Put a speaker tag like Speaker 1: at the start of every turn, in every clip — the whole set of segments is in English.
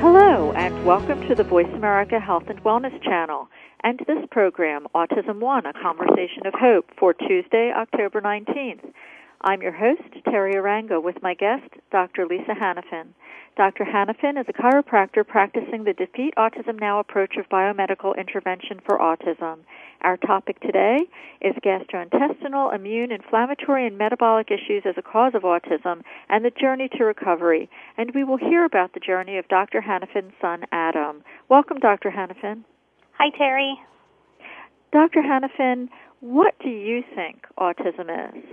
Speaker 1: Hello, and welcome to the Voice America Health and Wellness channel and this program, Autism One, a conversation of hope for Tuesday, October 19th. I'm your host, Teri Arranga, with my guest, Dr. Lisa Hannifin. Dr. Hannifin is a chiropractor practicing the Defeat Autism Now approach of biomedical intervention for autism. Our topic today is gastrointestinal, immune, inflammatory, and metabolic issues as a cause of autism and the journey to recovery. And we will hear about the journey of Dr. Hannifin's son, Adam. Welcome, Dr. Hannifin.
Speaker 2: Hi, Terry.
Speaker 1: Dr. Hannifin, what do you think autism is?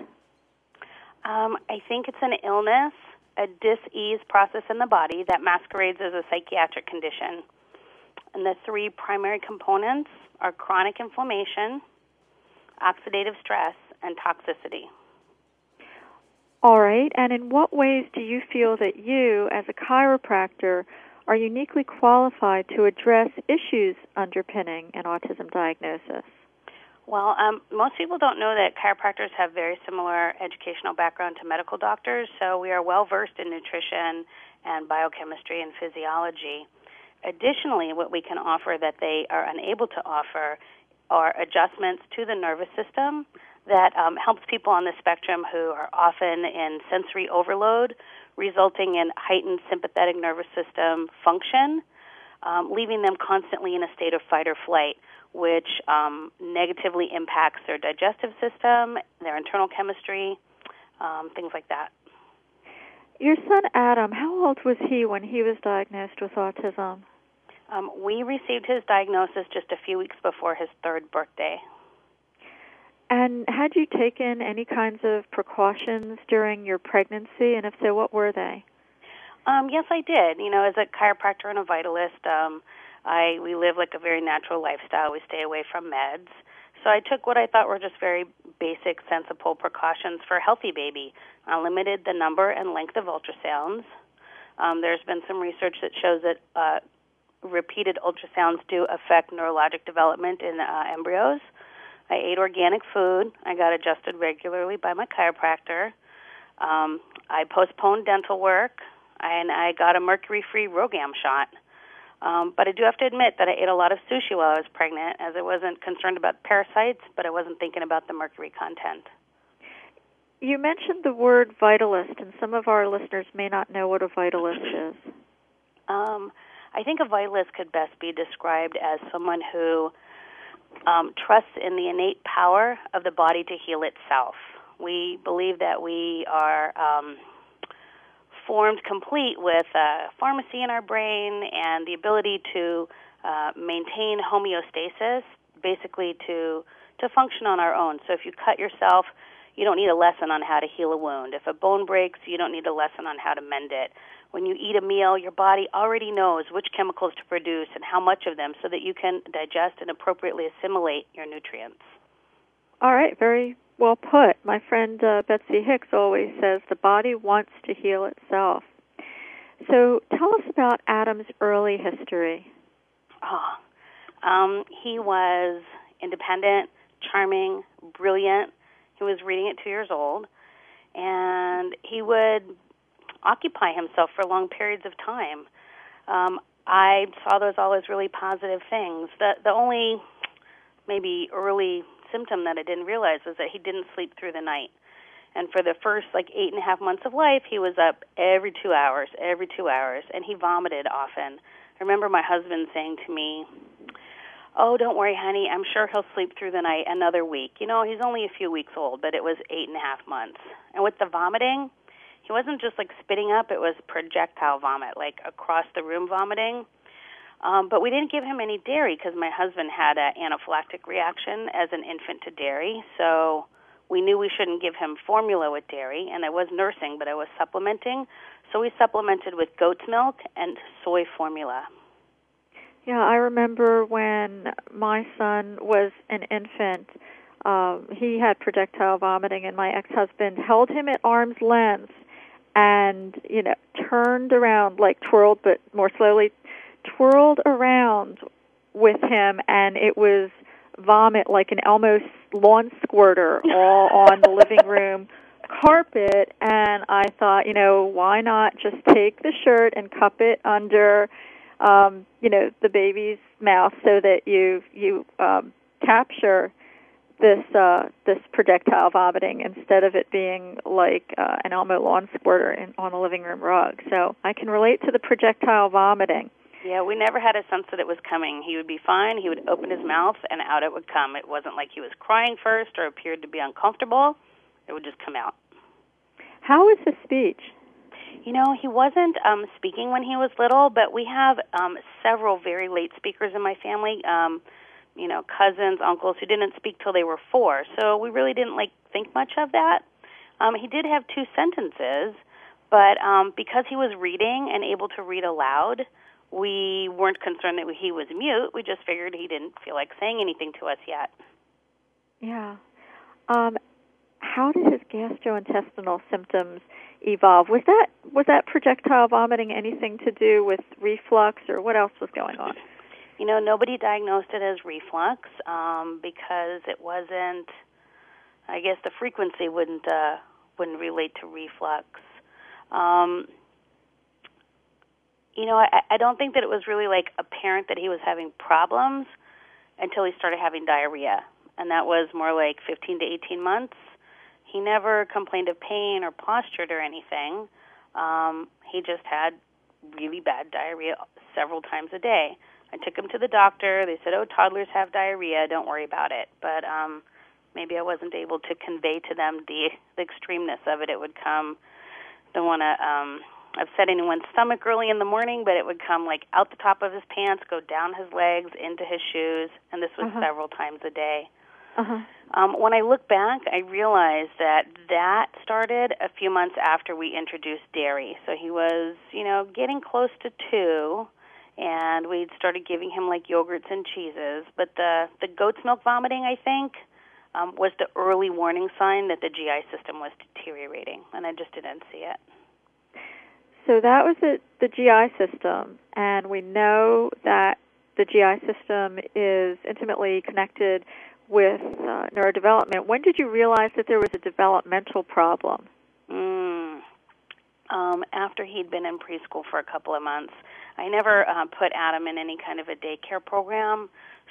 Speaker 2: Um, I think it's an illness, a dis-ease process in the body that masquerades as a psychiatric condition. And the three primary components are chronic inflammation, oxidative stress, and toxicity.
Speaker 1: All right, and in what ways do you feel that you, as a chiropractor, are uniquely qualified to address issues underpinning an autism diagnosis?
Speaker 2: Well, um, most people don't know that chiropractors have very similar educational background to medical doctors, so we are well versed in nutrition and biochemistry and physiology. Additionally, what we can offer that they are unable to offer are adjustments to the nervous system that um, helps people on the spectrum who are often in sensory overload, resulting in heightened sympathetic nervous system function, um, leaving them constantly in a state of fight or flight, which um, negatively impacts their digestive system, their internal chemistry, um, things like that.
Speaker 1: Your son Adam, how old was he when he was diagnosed with autism?
Speaker 2: Um, we received his diagnosis just a few weeks before his third birthday.
Speaker 1: And had you taken any kinds of precautions during your pregnancy, and if so, what were they?
Speaker 2: Um, yes, I did. You know, as a chiropractor and a vitalist, um, I we live like a very natural lifestyle. We stay away from meds. So I took what I thought were just very basic, sensible precautions for a healthy baby. I limited the number and length of ultrasounds. Um, there's been some research that shows that uh, repeated ultrasounds do affect neurologic development in uh, embryos. I ate organic food. I got adjusted regularly by my chiropractor. Um, I postponed dental work, and I got a mercury-free RhoGAM shot. Um, but I do have to admit that I ate a lot of sushi while I was pregnant, as I wasn't concerned about parasites, but I wasn't thinking about the mercury content.
Speaker 1: You mentioned the word vitalist, and some of our listeners may not know what a vitalist is.
Speaker 2: Um, I think a vitalist could best be described as someone who um, trusts in the innate power of the body to heal itself. We believe that we are um, formed complete with a pharmacy in our brain and the ability to uh, maintain homeostasis, basically to to function on our own. So if you cut yourself, you don't need a lesson on how to heal a wound. If a bone breaks, you don't need a lesson on how to mend it. When you eat a meal, your body already knows which chemicals to produce and how much of them so that you can digest and appropriately assimilate your nutrients.
Speaker 1: All right, very well put. My friend uh, Betsy Hicks always says the body wants to heal itself. So tell us about Adam's early history.
Speaker 2: Oh, um, he was independent, charming, brilliant. He was reading at two years old, and he would occupy himself for long periods of time. Um, I saw those all as really positive things. The the only maybe early symptom that I didn't realize was that he didn't sleep through the night. And for the first like eight and a half months of life, he was up every two hours, every two hours, and he vomited often. I remember my husband saying to me, Oh, don't worry, honey. I'm sure he'll sleep through the night another week. You know, he's only a few weeks old, but it was eight and a half months. And with the vomiting, he wasn't just like spitting up, it was projectile vomit, like across the room vomiting. Um, but we didn't give him any dairy because my husband had an anaphylactic reaction as an infant to dairy. So we knew we shouldn't give him formula with dairy, and I was nursing, but I was supplementing. So we supplemented with goat's milk and soy formula.
Speaker 1: Yeah, I remember when my son was an infant, um, he had projectile vomiting, and my ex husband held him at arm's length and, you know, turned around, like twirled, but more slowly, twirled around with him, and it was vomit like an Elmo lawn squirter all on the living room carpet and I thought, you know, why not just take the shirt and cup it under um, you know, the baby's mouth so that you you um, capture this uh, this projectile vomiting instead of it being like uh, an Elmo lawn squirter in, on a living room rug. So I can relate to the projectile vomiting.
Speaker 2: Yeah, we never had a sense that it was coming. He would be fine. He would open his mouth and out it would come. It wasn't like he was crying first or appeared to be uncomfortable. It would just come out.
Speaker 1: How is his speech?
Speaker 2: You know, he wasn't um, speaking when he was little, but we have um, several very late speakers in my family. Um, you know, cousins, uncles who didn't speak till they were four. So we really didn't like think much of that. Um, he did have two sentences, but um, because he was reading and able to read aloud, we weren't concerned that he was mute. We just figured he didn't feel like saying anything to us yet.
Speaker 1: Yeah. Um, how did his gastrointestinal symptoms evolve? Was that was that projectile vomiting anything to do with reflux, or what else was going on?
Speaker 2: You know, nobody diagnosed it as reflux um, because it wasn't. I guess the frequency wouldn't uh, wouldn't relate to reflux. Um, you know, I, I don't think that it was really like apparent that he was having problems until he started having diarrhea, and that was more like 15 to 18 months. He never complained of pain or postured or anything. Um, he just had really bad diarrhea several times a day. I took him to the doctor. They said, "Oh, toddlers have diarrhea. Don't worry about it." But um, maybe I wasn't able to convey to them the, the extremeness of it. It would come. Don't want to um, upset anyone's stomach early in the morning, but it would come like out the top of his pants, go down his legs, into his shoes, and this was uh-huh. several times a day. Uh-huh. Um, when I look back, I realized that that started a few months after we introduced dairy. So he was, you know, getting close to two, and we'd started giving him like yogurts and cheeses. But the the goat's milk vomiting, I think, um, was the early warning sign that the GI system was deteriorating, and I just didn't see it.
Speaker 1: So that was the, the GI system, and we know that the GI system is intimately connected with uh, neurodevelopment. When did you realize that there was a developmental problem?
Speaker 2: Mm. Um, after he'd been in preschool for a couple of months. I never uh, put Adam in any kind of a daycare program,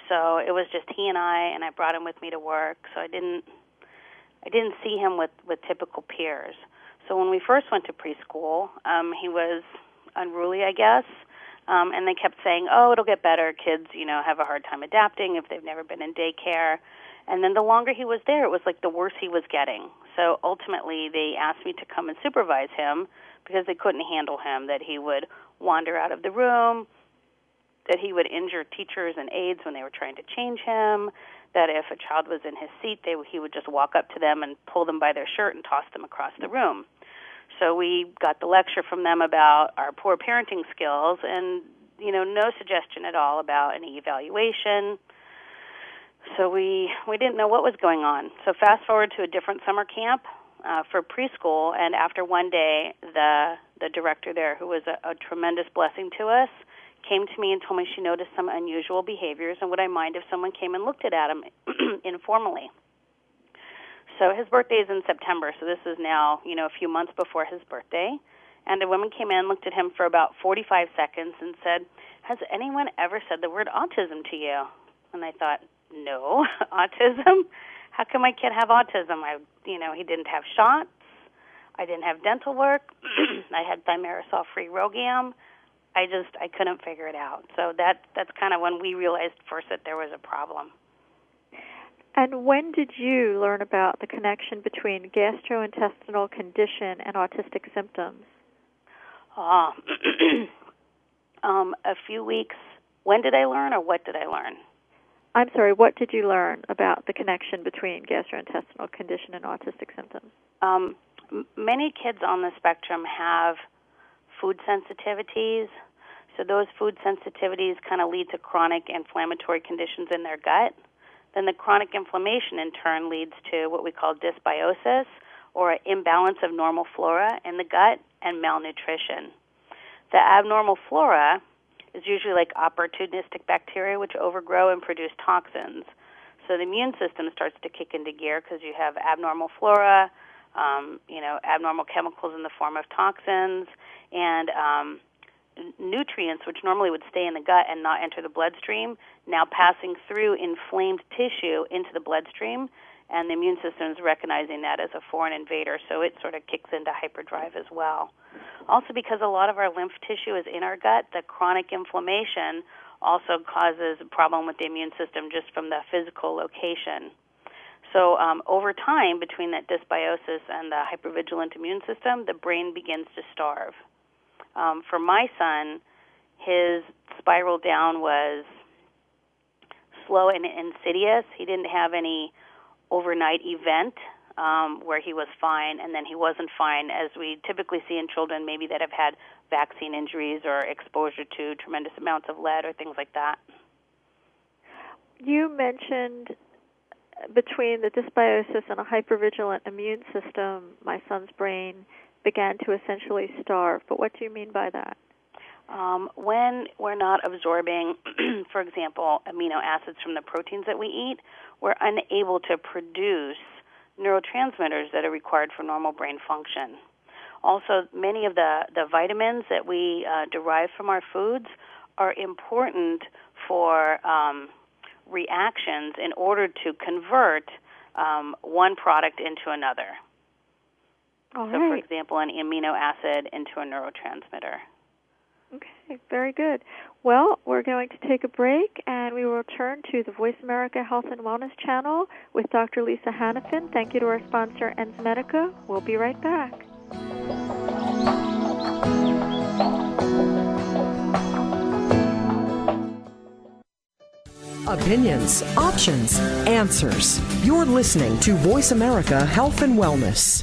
Speaker 2: so it was just he and I, and I brought him with me to work. So I didn't, I didn't see him with with typical peers. So when we first went to preschool, um, he was unruly, I guess. Um, and they kept saying, "Oh, it'll get better. Kids, you know, have a hard time adapting if they've never been in daycare." And then the longer he was there, it was like the worse he was getting. So ultimately, they asked me to come and supervise him because they couldn't handle him. That he would wander out of the room, that he would injure teachers and aides when they were trying to change him. That if a child was in his seat, they he would just walk up to them and pull them by their shirt and toss them across the room. So we got the lecture from them about our poor parenting skills and, you know, no suggestion at all about any evaluation. So we we didn't know what was going on. So fast forward to a different summer camp uh, for preschool, and after one day, the the director there, who was a, a tremendous blessing to us, came to me and told me she noticed some unusual behaviors, and would I mind if someone came and looked at Adam informally? So his birthday is in September, so this is now, you know, a few months before his birthday. And a woman came in, looked at him for about 45 seconds, and said, Has anyone ever said the word autism to you? And I thought, no, autism. How can my kid have autism? I, you know, he didn't have shots. I didn't have dental work. I had thimerosal free RhoGAM. I just I couldn't figure it out. So that that's kind of when we realized first that there was a problem.
Speaker 1: And when did you learn about the connection between gastrointestinal condition and autistic symptoms?
Speaker 2: Uh, um, a few weeks. When did I learn, or what did I learn?
Speaker 1: I'm sorry. What did you learn about the connection between gastrointestinal condition and autistic symptoms?
Speaker 2: Um, m- many kids on the spectrum have food sensitivities. So those food sensitivities kind of lead to chronic inflammatory conditions in their gut. Then the chronic inflammation in turn leads to what we call dysbiosis or imbalance of normal flora in the gut and malnutrition. The abnormal flora is usually like opportunistic bacteria which overgrow and produce toxins. So the immune system starts to kick into gear because you have abnormal flora, um, you know, abnormal chemicals in the form of toxins, and um, nutrients which normally would stay in the gut and not enter the bloodstream now passing through inflamed tissue into the bloodstream and the immune system is recognizing that as a foreign invader so it sort of kicks into hyperdrive as well. Also because a lot of our lymph tissue is in our gut the chronic inflammation also causes a problem with the immune system just from the physical location. So um, over time between that dysbiosis and the hypervigilant immune system the brain begins to starve um, for my son, his spiral down was slow and insidious. He didn't have any overnight event um, where he was fine and then he wasn't fine, as we typically see in children maybe that have had vaccine injuries or exposure to tremendous amounts of lead or things like that.
Speaker 1: You mentioned between the dysbiosis and a hypervigilant immune system, my son's brain began to essentially starve. But what do you mean by that?
Speaker 2: Um, when we're not absorbing, for example, amino acids from the proteins that we eat, we're unable to produce neurotransmitters that are required for normal brain function. Also, many of the, the vitamins that we uh, derive from our foods are important for um, reactions in order to convert um, one product into another.
Speaker 1: All
Speaker 2: so,
Speaker 1: right.
Speaker 2: for example, an amino acid into a neurotransmitter.
Speaker 1: Okay, very good. Well, we're going to take a break and we will return to the Voice America Health and Wellness channel with Dr. Lisa Hannifin. Thank you to our sponsor, Enzymedica. We'll be right back.
Speaker 3: Opinions, options, answers. You're listening to Voice America Health and Wellness.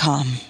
Speaker 4: www.enzymedica.com.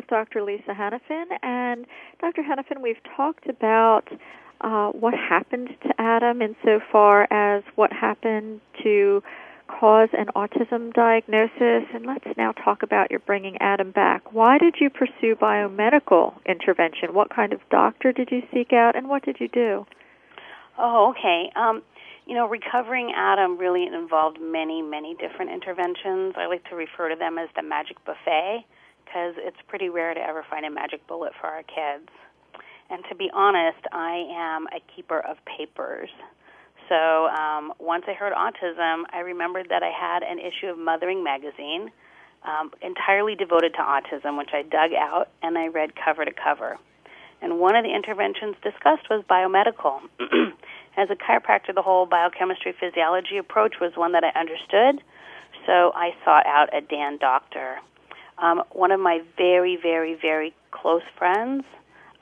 Speaker 1: With Dr. Lisa Hannifin. And Dr. Hannifin, we've talked about uh, what happened to Adam insofar as what happened to cause an autism diagnosis. And let's now talk about your bringing Adam back. Why did you pursue biomedical intervention? What kind of doctor did you seek out, and what did you do?
Speaker 2: Oh, okay. Um, you know, recovering Adam really involved many, many different interventions. I like to refer to them as the magic buffet because it's pretty rare to ever find a magic bullet for our kids. And to be honest, I am a keeper of papers. So um, once I heard autism, I remembered that I had an issue of Mothering magazine um, entirely devoted to autism, which I dug out and I read cover to cover. And one of the interventions discussed was biomedical. As a chiropractor, the whole biochemistry physiology approach was one that I understood, so I sought out a DAN doctor. Um, one of my very, very, very close friends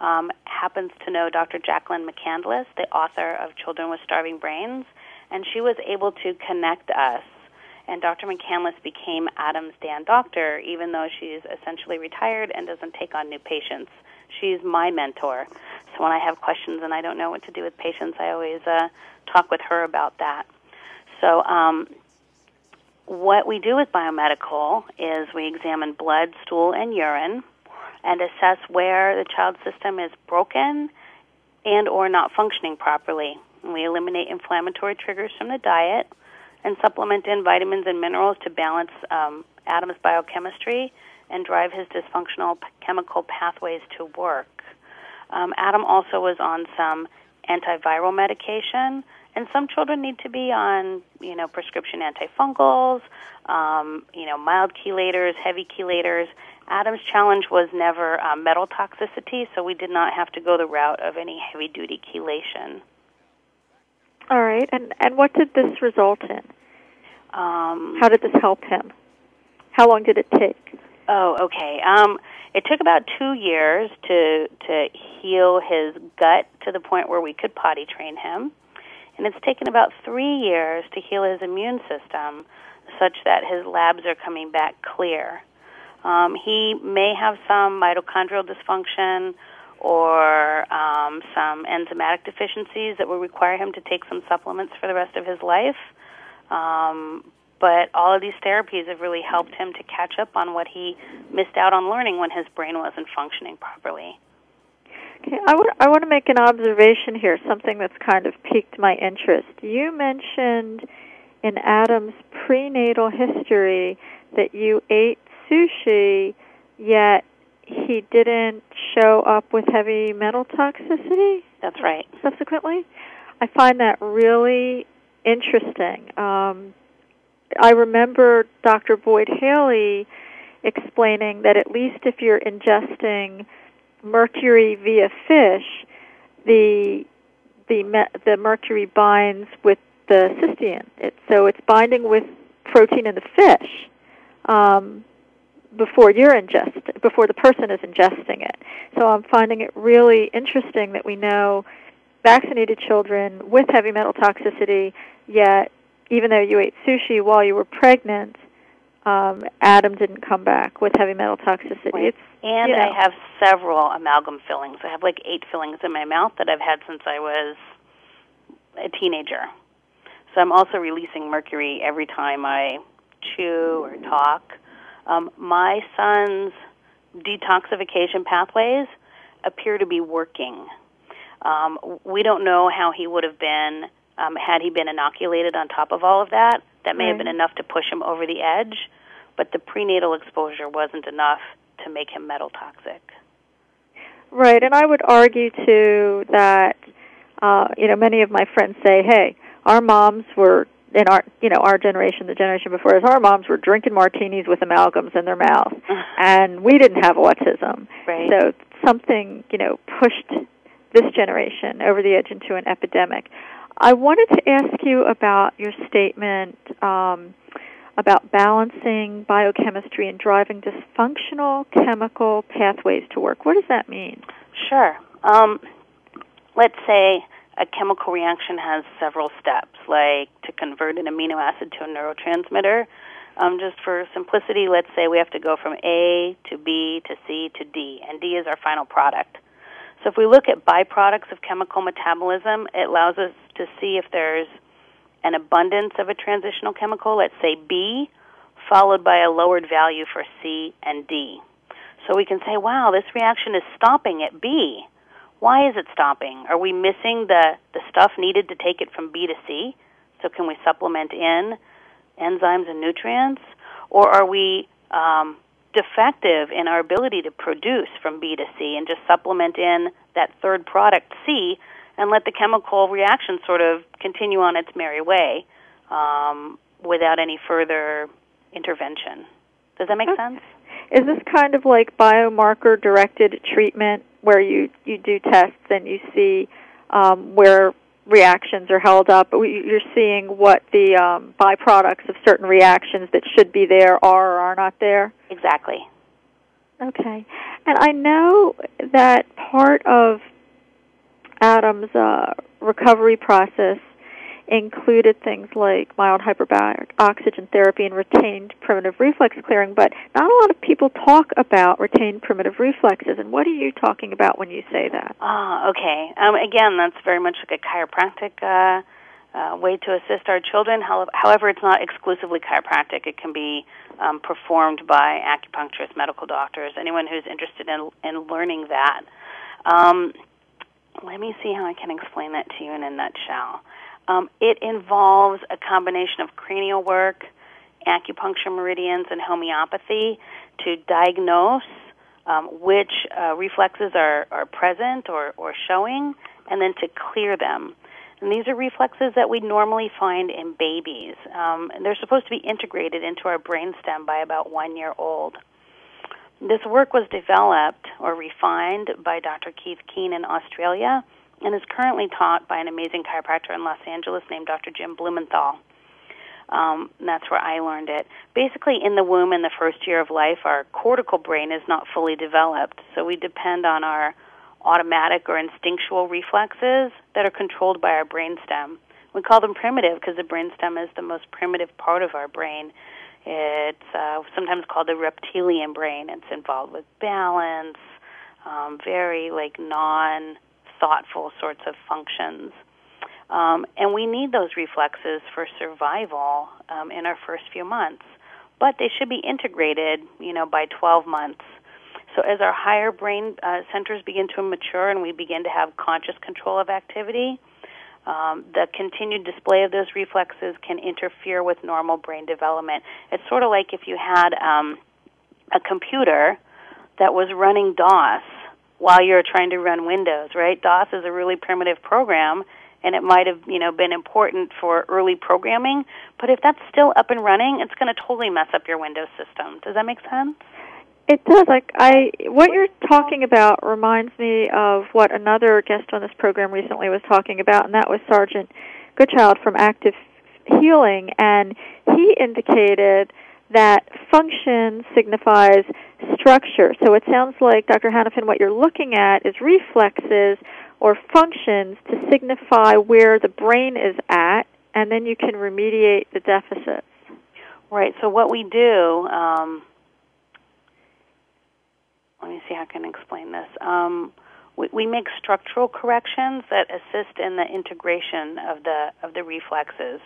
Speaker 2: um, happens to know Dr. Jacqueline McCandless, the author of Children with Starving Brains, and she was able to connect us. And Dr. McCandless became Adam's DAN doctor, even though she's essentially retired and doesn't take on new patients. She's my mentor. So when I have questions and I don't know what to do with patients, I always uh, talk with her about that. So um, what we do with biomedical is we examine blood, stool, and urine and assess where the child's system is broken and or not functioning properly. We eliminate inflammatory triggers from the diet and supplement in vitamins and minerals to balance um, Adam's biochemistry and drive his dysfunctional chemical pathways to work. Um, Adam also was on some antiviral medication, and some children need to be on, you know, prescription antifungals, um, you know, mild chelators, heavy chelators, Adam's challenge was never um, metal toxicity, so we did not have to go the route of any heavy duty chelation.
Speaker 1: All right, and and what did this result in?
Speaker 2: Um,
Speaker 1: How did this help him? How long did it take?
Speaker 2: Oh, okay. Um, it took about two years to to heal his gut to the point where we could potty train him, and it's taken about three years to heal his immune system, such that his labs are coming back clear. Um, he may have some mitochondrial dysfunction or um, some enzymatic deficiencies that will require him to take some supplements for the rest of his life. Um, but all of these therapies have really helped him to catch up on what he missed out on learning when his brain wasn't functioning properly.
Speaker 1: Okay, I want I want to make an observation here, something that's kind of piqued my interest. You mentioned in Adam's prenatal history that you ate sushi, yet he didn't show up with heavy metal toxicity.
Speaker 2: That's right.
Speaker 1: Subsequently, I find that really interesting. Um, I remember Dr. Boyd Haley explaining that at least if you're ingesting mercury via fish, the the the mercury binds with the cysteine. It, so it's binding with protein in the fish. Um, before you're ingest before the person is ingesting it. So I'm finding it really interesting that we know vaccinated children with heavy metal toxicity, yet even though you ate sushi while you were pregnant, um, Adam didn't come back with heavy metal toxicity. It's,
Speaker 2: and
Speaker 1: know,
Speaker 2: I have several amalgam fillings. I have like eight fillings in my mouth that I've had since I was a teenager. So I'm also releasing mercury every time I chew or talk. Um, my son's detoxification pathways appear to be working. Um, we don't know how he would have been um, had he been inoculated on top of all of that. That may have been enough to push him over the edge, but the prenatal exposure wasn't enough to make him metal toxic.
Speaker 1: Right, and I would argue too that uh, you know, many of my friends say, "Hey, our moms were in our you know our generation the generation before us our moms were drinking martinis with amalgams in their mouth and we didn't have autism
Speaker 2: Right.
Speaker 1: so something you know pushed this generation over the edge into an epidemic i wanted to ask you about your statement um, about balancing biochemistry and driving dysfunctional chemical pathways to work what does that mean
Speaker 2: Sure. Um, let's say a chemical reaction has several steps, like to convert an amino acid to a neurotransmitter. Um, just for simplicity, let's say we have to go from A to B to C to D, and D is our final product. So if we look at byproducts of chemical metabolism, it allows us to see if there's an abundance of a transitional chemical, let's say B, followed by a lowered value for C and D. So we can say, wow, this reaction is stopping at B. Why is it stopping? Are we missing the, the stuff needed to take it from B to C? So can we supplement in enzymes and nutrients? Or are we um, defective in our ability to produce from B to C and just supplement in that third product, C, and let the chemical reaction sort of continue on its merry way um, without any further intervention? Does that make sense?
Speaker 1: Is this kind of like biomarker directed treatment where you, you do tests and you see um, where reactions are held up? You're seeing what the um, byproducts of certain reactions that should be there are or are not there?
Speaker 2: Exactly.
Speaker 1: Okay. And I know that part of Adam's uh, recovery process included things like mild hyperbaric oxygen therapy and retained primitive reflex clearing, but not a lot of people talk about retained primitive reflexes. And what are you talking about when you say that?
Speaker 2: Ah, okay. Um, again, that's very much like a chiropractic uh, uh, way to assist our children. However, it's not exclusively chiropractic. It can be um, performed by acupuncturists, medical doctors, anyone who's interested in, in learning that. Um, let me see how I can explain that to you in a nutshell. Um, it involves a combination of cranial work, acupuncture meridians, and homeopathy to diagnose um, which uh, reflexes are, are present or, or showing, and then to clear them. And these are reflexes that we normally find in babies. Um, and they're supposed to be integrated into our brainstem by about one year old. This work was developed or refined by Dr. Keith Keen in Australia and is currently taught by an amazing chiropractor in Los Angeles named Dr. Jim Blumenthal. Um, that's where I learned it. Basically, in the womb in the first year of life, our cortical brain is not fully developed, so we depend on our automatic or instinctual reflexes that are controlled by our brainstem. We call them primitive because the brainstem is the most primitive part of our brain. It's uh, sometimes called the reptilian brain. It's involved with balance, um, very like non thoughtful sorts of functions. Um, and we need those reflexes for survival um, in our first few months. But they should be integrated, you know, by 12 months. So as our higher brain uh, centers begin to mature and we begin to have conscious control of activity, um, the continued display of those reflexes can interfere with normal brain development. It's sort of like if you had um, a computer that was running DOS while you're trying to run Windows, right? DOS is a really primitive program, and it might have, you know, been important for early programming. But if that's still up and running, it's going to totally mess up your Windows system. Does that make sense?
Speaker 1: It does. Like I, what you're talking about reminds me of what another guest on this program recently was talking about, and that was Sergeant Goodchild from Active Healing, and he indicated that function signifies structure. So it sounds like, Dr. Hannifin, what you're looking at is reflexes or functions to signify where the brain is at, and then you can remediate the deficits.
Speaker 2: Right. So what we do, um, let me see how I can explain this. Um, we, we make structural corrections that assist in the integration of the of the reflexes.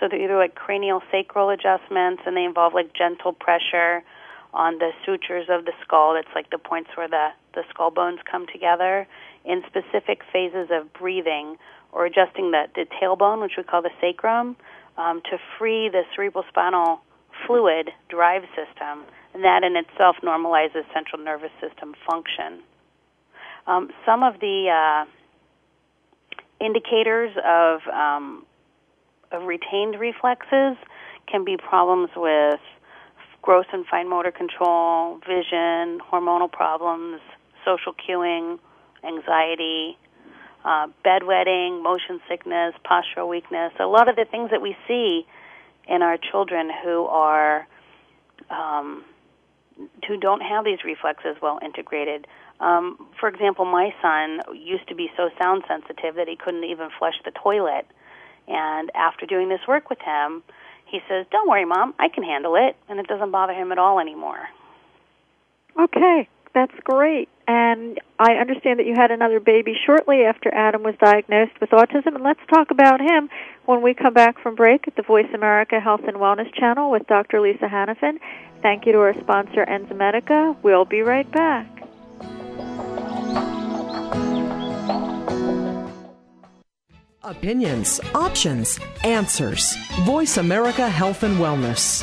Speaker 2: So they're either like cranial sacral adjustments, and they involve like gentle pressure on the sutures of the skull. That's like the points where the the skull bones come together in specific phases of breathing, or adjusting the the tailbone, which we call the sacrum, um, to free the cerebral spinal fluid drive system, and that in itself normalizes central nervous system function. Um, some of the uh, indicators of um, of retained reflexes can be problems with gross and fine motor control, vision, hormonal problems, social cueing, anxiety, uh, bedwetting, motion sickness, postural weakness. A lot of the things that we see in our children who are um, who don't have these reflexes well integrated. Um, for example, my son used to be so sound sensitive that he couldn't even flush the toilet. And after doing this work with him, he says, "Don't worry, mom, I can handle it," and it doesn't bother him at all anymore.
Speaker 1: Okay, that's great. And I understand that you had another baby shortly after Adam was diagnosed with autism, and let's talk about him when we come back from break at the Voice America Health and Wellness channel with Dr. Lisa Hannifin. Thank you to our sponsor, Enzymedica. We'll be right back.
Speaker 3: Opinions, options, answers. Voice America Health and Wellness.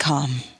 Speaker 4: www.enzymedica.com.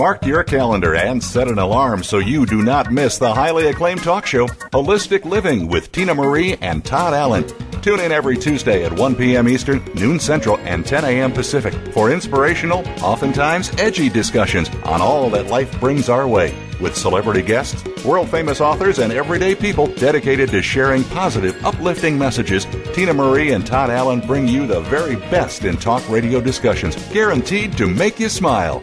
Speaker 5: Mark your calendar and set an alarm so you do not miss the highly acclaimed talk show, Holistic Living with Tina Marie and Todd Allen. Tune in every Tuesday at 1 p.m. Eastern, noon Central, and 10 a.m. Pacific for inspirational, oftentimes edgy discussions on all that life brings our way. With celebrity guests, world famous authors, and everyday people dedicated to sharing positive, uplifting messages, Tina Marie and Todd Allen bring you the very best in talk radio discussions, guaranteed to make you smile.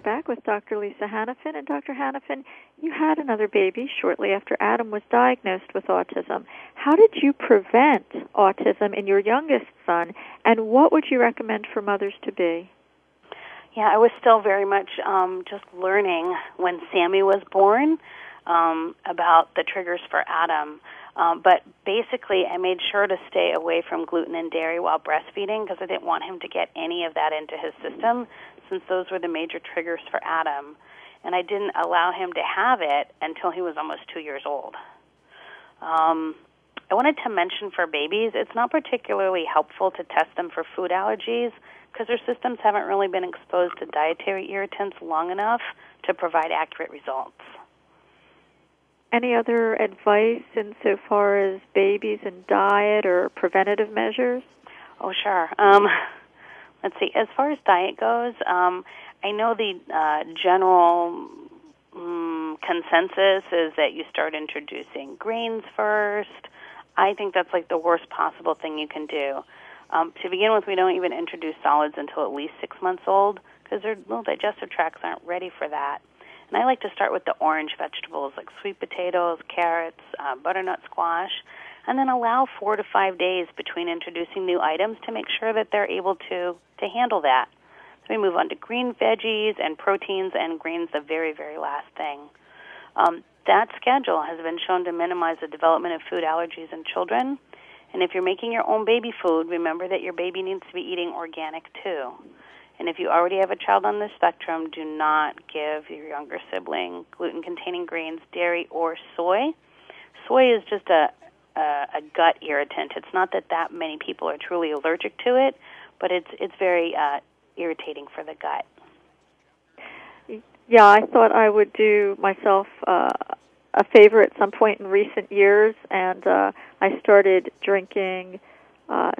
Speaker 1: We're back with Dr. Lisa Hannifin. And Dr. Hannifin, you had another baby shortly after Adam was diagnosed with autism. How did you prevent autism in your youngest son, and what would you recommend for mothers to be?
Speaker 2: Yeah, I was still very much um, just learning when Sammy was born um, about the triggers for Adam. Um, but basically, I made sure to stay away from gluten and dairy while breastfeeding because I didn't want him to get any of that into his system since those were the major triggers for Adam. And I didn't allow him to have it until he was almost two years old. Um, I wanted to mention for babies, it's not particularly helpful to test them for food allergies because their systems haven't really been exposed to dietary irritants long enough to provide accurate results.
Speaker 1: Any other advice insofar as babies and diet or preventative measures?
Speaker 2: Oh, sure. Um, let's see. As far as diet goes, um, I know the uh, general um, consensus is that you start introducing grains first. I think that's like the worst possible thing you can do. Um, to begin with, we don't even introduce solids until at least six months old because their little digestive tracts aren't ready for that. And I like to start with the orange vegetables like sweet potatoes, carrots, uh, butternut squash. and then allow four to five days between introducing new items to make sure that they're able to, to handle that. We move on to green veggies and proteins and grains, the very, very last thing. Um, that schedule has been shown to minimize the development of food allergies in children. And if you're making your own baby food, remember that your baby needs to be eating organic too. And if you already have a child on the spectrum, do not give your younger sibling gluten containing grains, dairy, or soy. Soy is just a, a, a gut irritant. It's not that that many people are truly allergic to it, but it's, it's very uh, irritating for the gut.
Speaker 1: Yeah, I thought I would do myself uh, a favor at some point in recent years, and uh, I started drinking uh,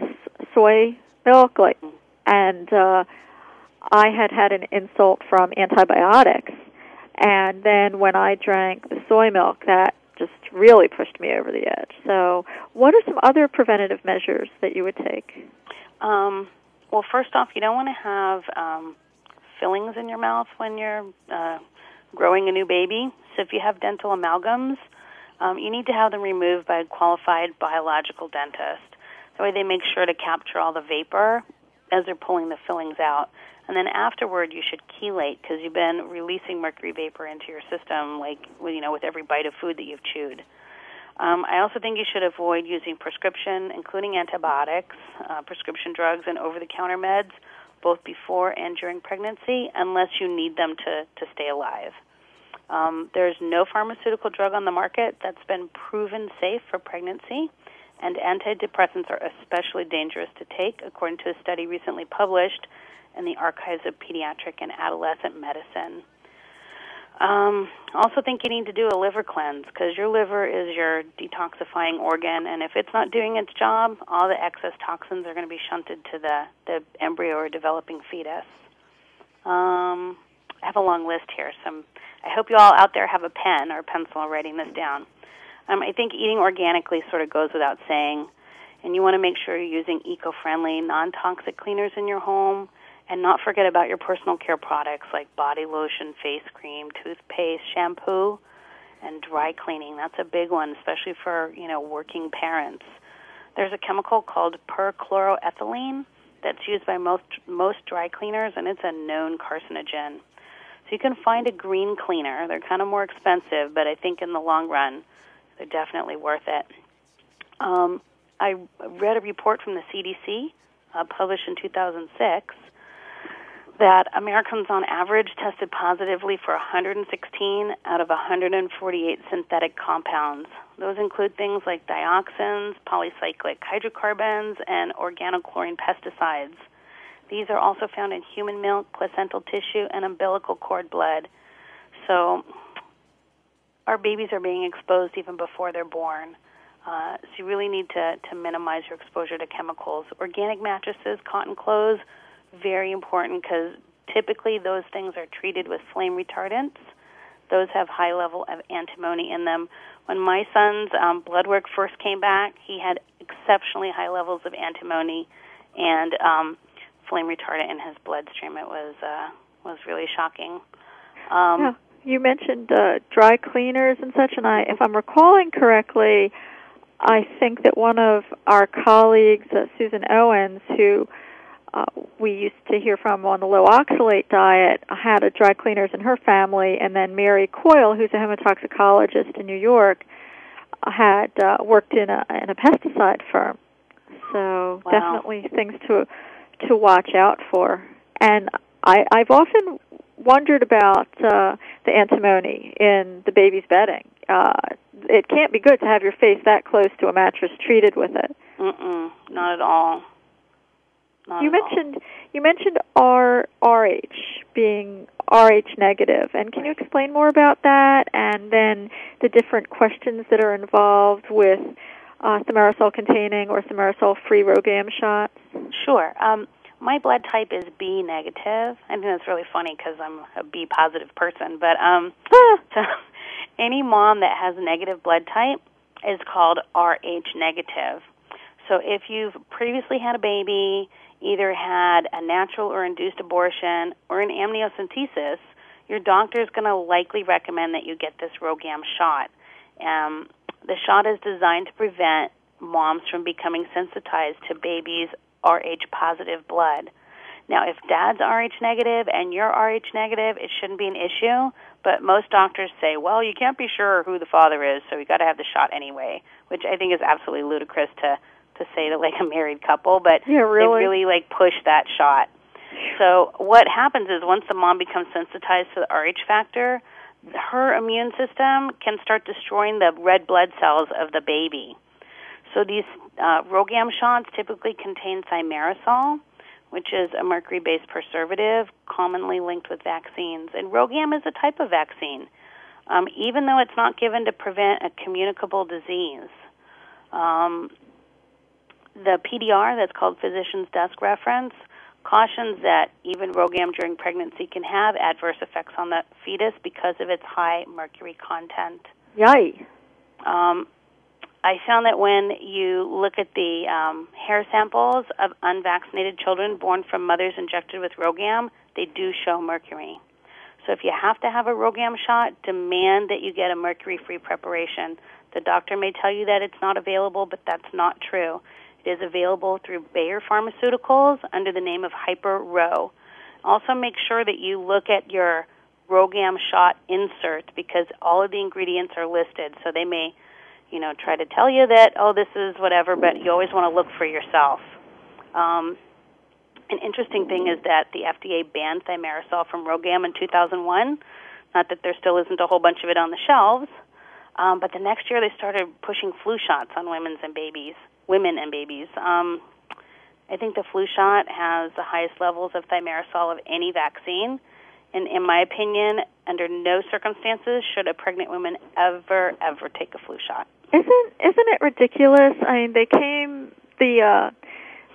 Speaker 1: soy milk, like, and uh, I had had an insult from antibiotics, and then when I drank the soy milk, that just really pushed me over the edge. So, what are some other preventative measures that you would take?
Speaker 2: Um, well, first off, you don't want to have um, fillings in your mouth when you're uh, growing a new baby. So, if you have dental amalgams, um, you need to have them removed by a qualified biological dentist. That way, they make sure to capture all the vapor as they're pulling the fillings out. And then afterward, you should chelate because you've been releasing mercury vapor into your system, like you know, with every bite of food that you've chewed. Um, I also think you should avoid using prescription, including antibiotics, uh, prescription drugs, and over-the-counter meds, both before and during pregnancy, unless you need them to to stay alive. Um, there's no pharmaceutical drug on the market that's been proven safe for pregnancy, and antidepressants are especially dangerous to take, according to a study recently published in the Archives of Pediatric and Adolescent Medicine. Um, also, think you need to do a liver cleanse because your liver is your detoxifying organ, and if it's not doing its job, all the excess toxins are going to be shunted to the, the embryo or developing fetus. Um, I have a long list here. Some, I hope you all out there have a pen or pencil writing this down. Um, I think eating organically sort of goes without saying, and you want to make sure you're using eco-friendly, non-toxic cleaners in your home and not forget about your personal care products like body lotion, face cream, toothpaste, shampoo, and dry cleaning. That's a big one, especially for, you know, working parents. There's a chemical called perchloroethylene that's used by most most dry cleaners and it's a known carcinogen. So you can find a green cleaner. They're kind of more expensive, but I think in the long run they're definitely worth it. Um, I read a report from the CDC uh, published in 2006 that Americans on average tested positively for 116 out of 148 synthetic compounds. Those include things like dioxins, polycyclic hydrocarbons, and organochlorine pesticides. These are also found in human milk, placental tissue, and umbilical cord blood. So, our babies are being exposed even before they're born. Uh, so, you really need to, to minimize your exposure to chemicals. Organic mattresses, cotton clothes, very important because typically those things are treated with flame retardants. Those have high level of antimony in them. When my son's um, blood work first came back, he had exceptionally high levels of antimony and um, flame retardant in his bloodstream. It was uh, was really shocking.
Speaker 1: Um, yeah, you mentioned uh, dry cleaners and such, and I, if I'm recalling correctly, I think that one of our colleagues, uh, Susan Owens, who uh, we used to hear from on the low oxalate diet had a dry cleaners in her family, and then Mary Coyle, who's a hemotoxicologist in New York, had uh, worked in a in a pesticide firm. So
Speaker 2: wow.
Speaker 1: definitely things to to watch out for. And I, I've often wondered about uh, the antimony in the baby's bedding. Uh, it can't be good to have your face that close to a mattress treated with it.
Speaker 2: Mm-mm, not at all.
Speaker 1: Not you mentioned all. you mentioned R RH being Rh negative, and can you explain more about that? And then the different questions that are involved with uh, thimerosal containing or thimerosal free RhoGAM shots.
Speaker 2: Sure. Um, my blood type is B negative. I think that's really funny because I'm a B positive person. But um, so any mom that has a negative blood type is called Rh negative. So if you've previously had a baby either had a natural or induced abortion or an amniocentesis, your doctor is going to likely recommend that you get this RhoGAM shot. Um, the shot is designed to prevent moms from becoming sensitized to babies' Rh positive blood. Now, if dad's Rh negative and you're Rh negative, it shouldn't be an issue. But most doctors say, well, you can't be sure who the father is, so you got to have the shot anyway, which I think is absolutely ludicrous to to say to like a married couple. But
Speaker 1: yeah, really?
Speaker 2: they really like push that shot. So what happens is once the mom becomes sensitized to the Rh factor, her immune system can start destroying the red blood cells of the baby. So these uh, RhoGAM shots typically contain thimerosal, which is a mercury-based preservative commonly linked with vaccines. And RhoGAM is a type of vaccine, um, even though it's not given to prevent a communicable disease. Um, the PDR, that's called Physician's Desk Reference, cautions that even RhoGAM during pregnancy can have adverse effects on the fetus because of its high mercury content.
Speaker 1: Yay.
Speaker 2: Um, I found that when you look at the um, hair samples of unvaccinated children born from mothers injected with RhoGAM, they do show mercury. So if you have to have a RhoGAM shot, demand that you get a mercury-free preparation. The doctor may tell you that it's not available, but that's not true. It is available through Bayer Pharmaceuticals under the name of HyperRHO. Also, make sure that you look at your RhoGAM shot insert because all of the ingredients are listed. So they may, you know, try to tell you that oh this is whatever, but you always want to look for yourself. Um, an interesting thing is that the FDA banned thimerosal from RhoGAM in 2001. Not that there still isn't a whole bunch of it on the shelves, um, but the next year they started pushing flu shots on women and babies women and babies. Um, I think the flu shot has the highest levels of thimerosal of any vaccine. And in my opinion, under no circumstances should a pregnant woman ever, ever take a flu shot.
Speaker 1: Isn't isn't it ridiculous? I mean, they came the uh,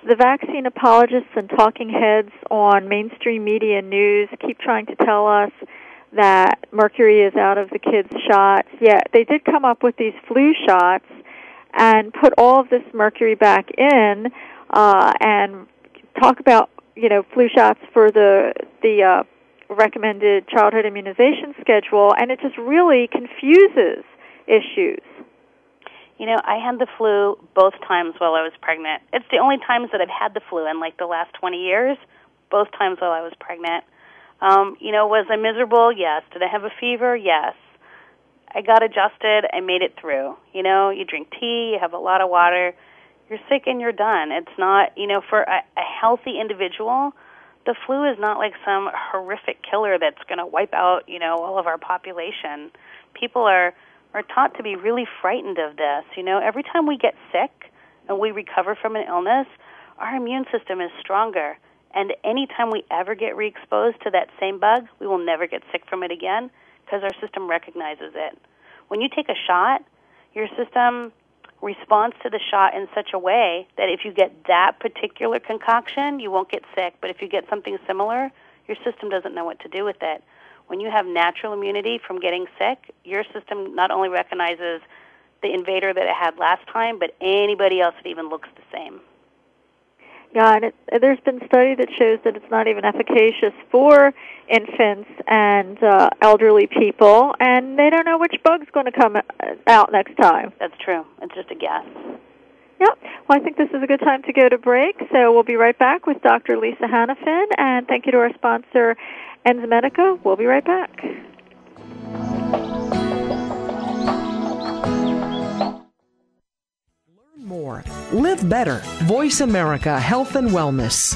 Speaker 1: the vaccine apologists and talking heads on mainstream media news keep trying to tell us that mercury is out of the kids' shots. Yet they did come up with these flu shots and put all of this mercury back in uh, and talk about you know flu shots for the the uh, recommended childhood immunization schedule, and it just really confuses issues.
Speaker 2: You know, I had the flu both times while I was pregnant. It's the only times that I've had the flu in like the last 20 years, both times while I was pregnant. Um, you know, was I miserable? Yes. Did I have a fever? Yes. I got adjusted. I made it through. You know, you drink tea, you have a lot of water, you're sick and you're done. It's not, you know, for a, a healthy individual, the flu is not like some horrific killer that's going to wipe out, you know, all of our population. People are are taught to be really frightened of this. You know, every time we get sick and we recover from an illness, our immune system is stronger. And anytime we ever get re-exposed to that same bug, we will never get sick from it again because our system recognizes it. When you take a shot, your system responds to the shot in such a way that if you get that particular concoction, you won't get sick. But if you get something similar, your system doesn't know what to do with it. When you have natural immunity from getting sick, your system not only recognizes the invader that it had last time, but anybody else that even looks the same.
Speaker 1: Yeah, and it, there's been study that shows that it's not even efficacious for infants and uh, elderly people, and they don't know which bug's going to come out next time.
Speaker 2: That's true. It's just a guess.
Speaker 1: Yep. Well, I think this is a good time to go to break, so we'll be right back with Dr. Lisa Hannifin, and thank you to our sponsor, Enzymedica. We'll be right back.
Speaker 3: More. Live better. Voice America Health and Wellness.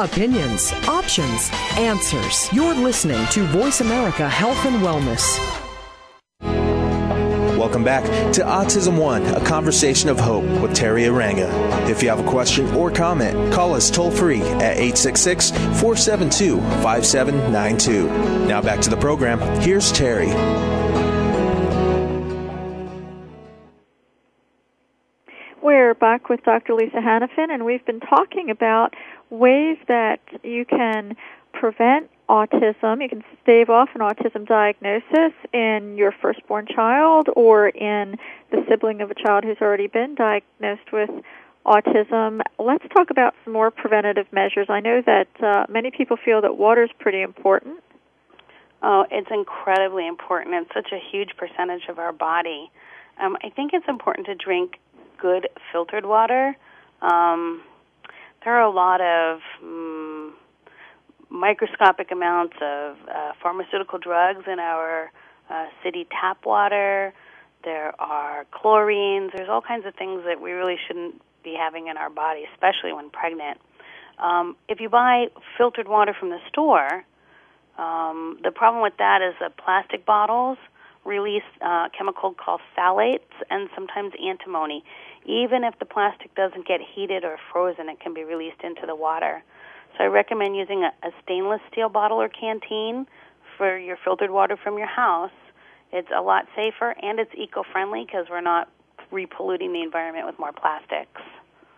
Speaker 3: Opinions, options, answers. You're listening to Voice America Health and Wellness.
Speaker 6: Welcome back to Autism One, a conversation of hope with Teri Arranga. If you have a question or comment, call us toll free at 866 472 5792. Now back to the program. Here's Terry.
Speaker 1: We're back with Dr. Lisa Hannifin, and we've been talking about ways that you can prevent autism. You can stave off an autism diagnosis in your firstborn child or in the sibling of a child who's already been diagnosed with autism. Let's talk about some more preventative measures. I know that uh, many people feel that water is pretty important.
Speaker 2: Oh, it's incredibly important. It's such a huge percentage of our body. Um, I think it's important to drink good filtered water. Um, there are a lot of um, microscopic amounts of uh, pharmaceutical drugs in our uh, city tap water. There are chlorines. There's all kinds of things that we really shouldn't be having in our body, especially when pregnant. Um, if you buy filtered water from the store, um, the problem with that is that plastic bottles release uh, a chemical called phthalates and sometimes antimony even if the plastic doesn't get heated or frozen, it can be released into the water. So I recommend using a, a stainless steel bottle or canteen for your filtered water from your house. It's a lot safer and it's eco-friendly because we're not repolluting the environment with more plastics.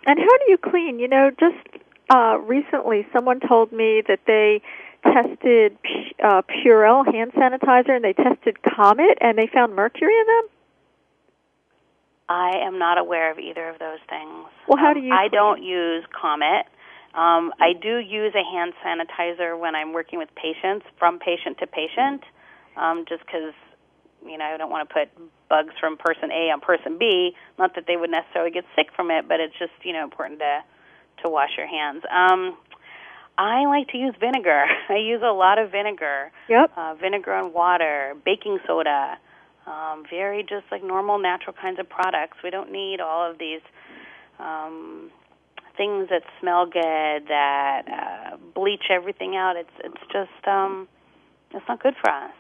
Speaker 1: And how do you clean? You know, just uh, recently someone told me that they tested uh, Purell hand sanitizer and they tested Comet and they found mercury in them.
Speaker 2: I am not aware of either of those things.
Speaker 1: Well, how do you?
Speaker 2: Um, I don't use Comet. Um, I do use a hand sanitizer when I'm working with patients, from patient to patient, um, just because you know I don't want to put bugs from person A on person B. Not that they would necessarily get sick from it, but it's just you know important to to wash your hands. Um, I like to use vinegar. I use a lot of vinegar.
Speaker 1: Yep.
Speaker 2: Uh, vinegar and water, baking soda um, very just like normal natural kinds of products. We don't need all of these um, things that smell good that uh, bleach everything out. It's it's just um, it's not good for us.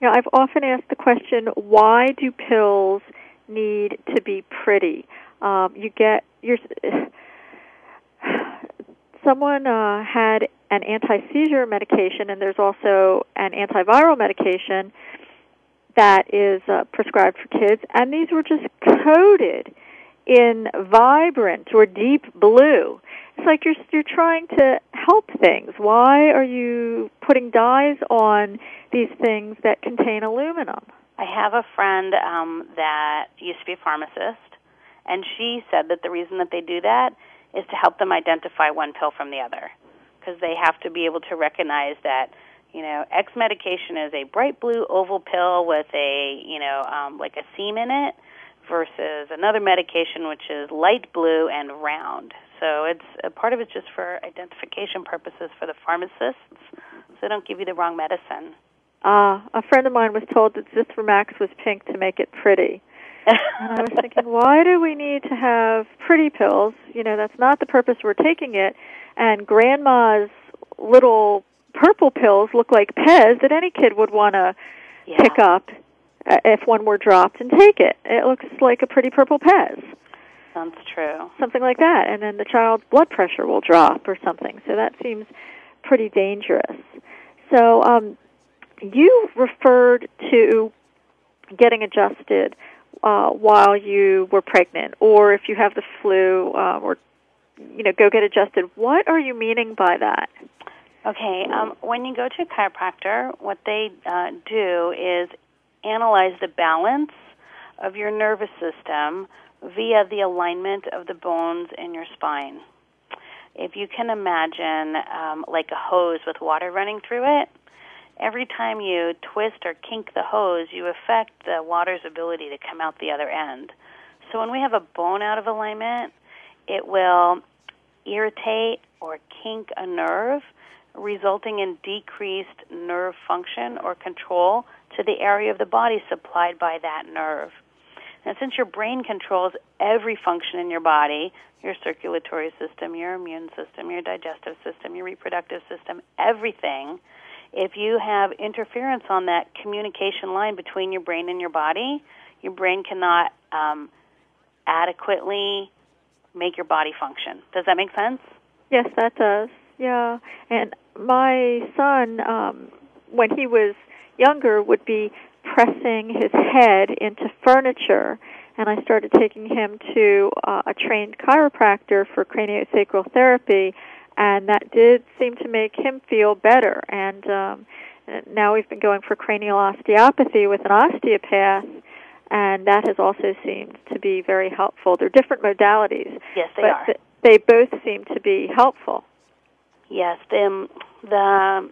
Speaker 1: Yeah, I've often asked the question, why do pills need to be pretty? Um, you get your someone uh, had an anti-seizure medication, and there's also an antiviral medication that is uh, prescribed for kids, and these were just coated in vibrant or deep blue. It's like you're you're trying to help things. Why are you putting dyes on these things that contain aluminum?
Speaker 2: I have a friend um, that used to be a pharmacist, and she said that the reason that they do that is to help them identify one pill from the other, because they have to be able to recognize that you know, X medication is a bright blue oval pill with a, you know, um, like a seam in it versus another medication which is light blue and round. So it's a part of it's just for identification purposes for the pharmacists, so they don't give you the wrong medicine.
Speaker 1: Uh, a friend of mine was told that Zithromax was pink to make it pretty. and I was thinking, why do we need to have pretty pills? You know, that's not the purpose we're taking it. And grandma's little purple pills look like Pez that any kid would want to
Speaker 2: yeah.
Speaker 1: pick up uh, if one were dropped and take it. It looks like a pretty purple Pez.
Speaker 2: Sounds true.
Speaker 1: Something like that. And then the child's blood pressure will drop or something. So that seems pretty dangerous. So um, you referred to getting adjusted uh, while you were pregnant, or if you have the flu, uh, or you know, go get adjusted. What are you meaning by that?
Speaker 2: Okay, um, when you go to a chiropractor, what they uh, do is analyze the balance of your nervous system via the alignment of the bones in your spine. If you can imagine um, like a hose with water running through it, every time you twist or kink the hose, you affect the water's ability to come out the other end. So when we have a bone out of alignment, it will irritate or kink a nerve, resulting in decreased nerve function or control to the area of the body supplied by that nerve. And since your brain controls every function in your body, your circulatory system, your immune system, your digestive system, your reproductive system, everything, if you have interference on that communication line between your brain and your body, your brain cannot um, adequately make your body function. Does that make sense?
Speaker 1: Yes, that does. Yeah, and my son, um, when he was younger, would be pressing his head into furniture, and I started taking him to uh, a trained chiropractor for craniosacral therapy, and that did seem to make him feel better. And um, now we've been going for cranial osteopathy with an osteopath, and that has also seemed to be very helpful. They're different modalities.
Speaker 2: Yes, they
Speaker 1: but
Speaker 2: are.
Speaker 1: Th- they both seem to be helpful.
Speaker 2: Yes, the the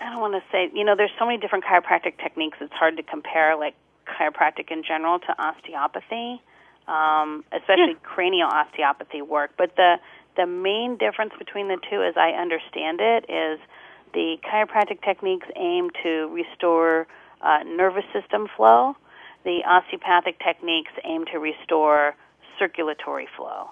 Speaker 2: I don't want to say you know there's so many different chiropractic techniques. It's hard to compare like chiropractic in general to osteopathy, um, especially yeah. cranial osteopathy work. But the the main difference between the two, as I understand it, is the chiropractic techniques aim to restore uh, nervous system flow. The osteopathic techniques aim to restore circulatory flow.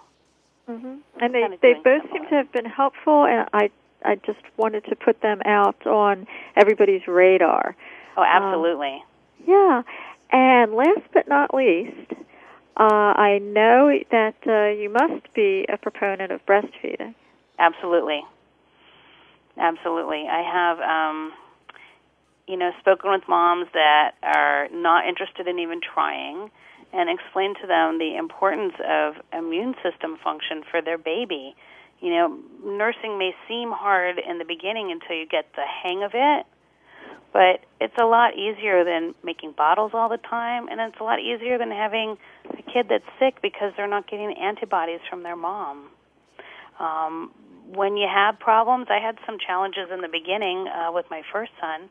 Speaker 1: Mm-hmm. And they they both seem to have been helpful, and I I just wanted to put them out on everybody's radar.
Speaker 2: Oh, absolutely.
Speaker 1: Um, yeah, and last but not least, uh, I know that uh, you must be a proponent of breastfeeding.
Speaker 2: Absolutely. Absolutely. I have, um, you know, spoken with moms that are not interested in even trying and explain to them the importance of immune system function for their baby. You know, nursing may seem hard in the beginning until you get the hang of it, but it's a lot easier than making bottles all the time, and it's a lot easier than having a kid that's sick because they're not getting antibodies from their mom. Um, when you have problems, I had some challenges in the beginning uh, with my first son.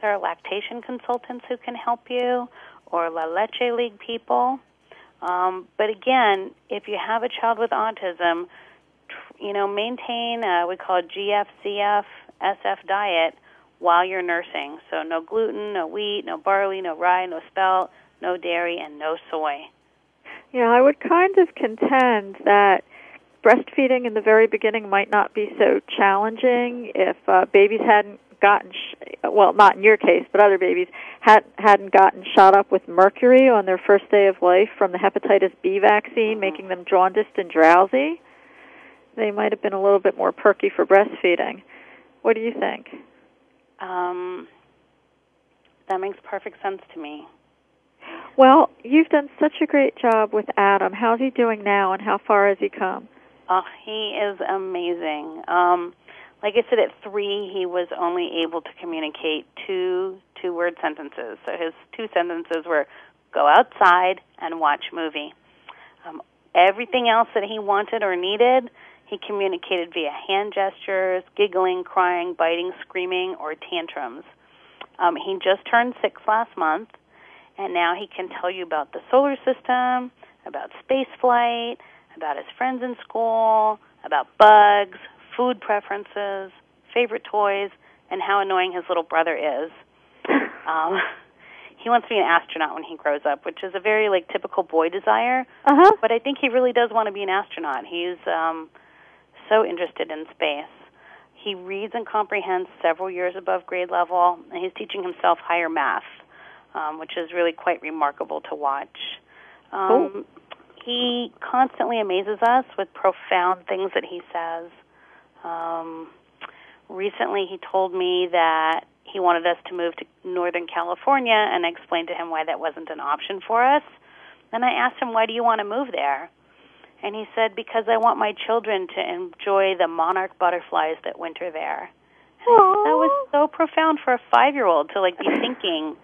Speaker 2: There are lactation consultants who can help you, or La Leche League people. Um, but again, if you have a child with autism, you know, maintain a, we call it GFCF SF diet while you're nursing. So no gluten, no wheat, no barley, no rye, no spelt, no dairy, and no soy.
Speaker 1: Yeah, I would kind of contend that breastfeeding in the very beginning might not be so challenging if uh, babies hadn't gotten sh- well, not in your case, but other babies had hadn't gotten shot up with mercury on their first day of life from the hepatitis B vaccine, mm-hmm. making them jaundiced and drowsy. They might have been a little bit more perky for breastfeeding. What do you think?
Speaker 2: Um, that makes perfect sense to me.
Speaker 1: Well, you've done such a great job with Adam. How's he doing now, and how far has he come?
Speaker 2: Oh, he is amazing. Um, like I said, at three, he was only able to communicate two two-word sentences. So his two sentences were "go outside" and "watch movie." Um, everything else that he wanted or needed, he communicated via hand gestures, giggling, crying, biting, screaming, or tantrums. Um, he just turned six last month, and now he can tell you about the solar system, about space flight, about his friends in school, about bugs, food preferences, favorite toys, and how annoying his little brother is. Um, he wants to be an astronaut when he grows up, which is a very like typical boy desire.
Speaker 1: Uh-huh.
Speaker 2: But I think he really does want to be an astronaut. He's um, so interested in space. He reads and comprehends several years above grade level, and he's teaching himself higher math, um, which is really quite remarkable to watch. Um,
Speaker 1: Cool.
Speaker 2: He constantly amazes us with profound things that he says. Um, recently, he told me that he wanted us to move to Northern California, and I explained to him why that wasn't an option for us. And I asked him, Why do you want to move there? And he said, Because I want my children to enjoy the monarch butterflies that winter there. Thought that was so profound for a five year old to like be thinking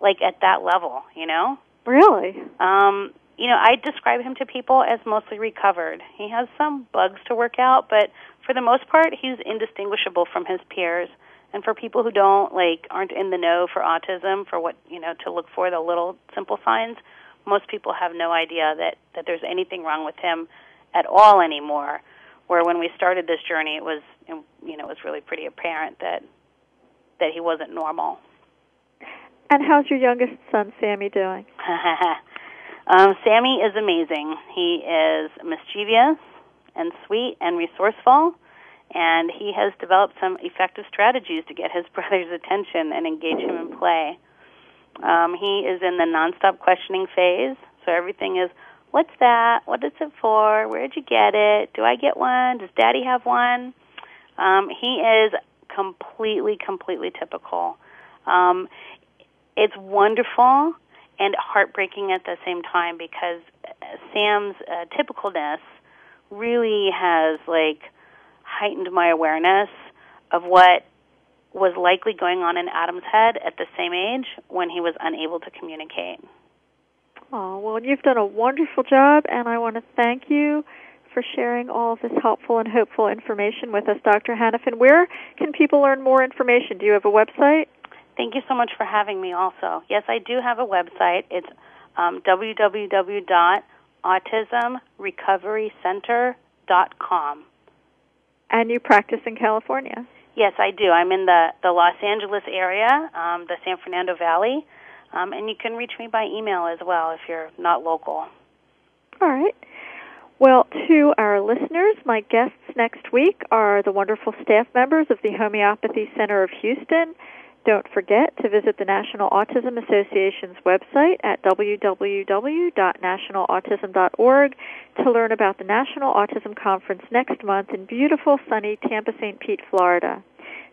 Speaker 2: like at that level, you know?
Speaker 1: Really?
Speaker 2: Um, you know, I describe him to people as mostly recovered. He has some bugs to work out, but for the most part, he's indistinguishable from his peers. And for people who don't like aren't in the know for autism, for what you know to look for the little simple signs, most people have no idea that that there's anything wrong with him at all anymore. Where when we started this journey, it was you know it was really pretty apparent that that he wasn't normal.
Speaker 1: And how's your youngest son, Sammy, doing?
Speaker 2: um, Sammy is amazing. He is mischievous and sweet and resourceful, and he has developed some effective strategies to get his brother's attention and engage him in play. Um, he is in the nonstop questioning phase, so everything is, "What's that? What is it for? Where'd you get it? Do I get one? Does Daddy have one?" Um, he is completely, completely typical. Um, it's wonderful and heartbreaking at the same time because Sam's uh, typicalness really has like heightened my awareness of what was likely going on in Adam's head at the same age when he was unable to communicate.
Speaker 1: Oh, well, you've done a wonderful job, and I want to thank you for sharing all this helpful and hopeful information with us, Dr. Hannifin. Where can people learn more information? Do you have a website?
Speaker 2: Thank you so much for having me also. Yes, I do have a website. It's um, www.autismrecoverycenter.com.
Speaker 1: And you practice in California?
Speaker 2: Yes, I do. I'm in the, the Los Angeles area, um, the San Fernando Valley, um, and you can reach me by email as well if you're not local.
Speaker 1: All right. Well, to our listeners, my guests next week are the wonderful staff members of the Homeopathy Center of Houston. Don't forget to visit the National Autism Association's website at www.nationalautism.org to learn about the National Autism Conference next month in beautiful, sunny Tampa St. Pete, Florida.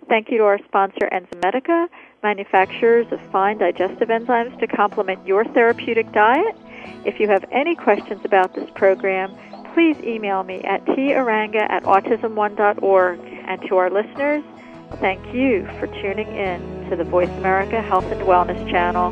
Speaker 1: Thank you to our sponsor, Enzymedica, manufacturers of fine digestive enzymes to complement your therapeutic diet. If you have any questions about this program, please email me at taranga at autism1.org. And to our listeners, thank you for tuning in to the Voice America Health and Wellness channel.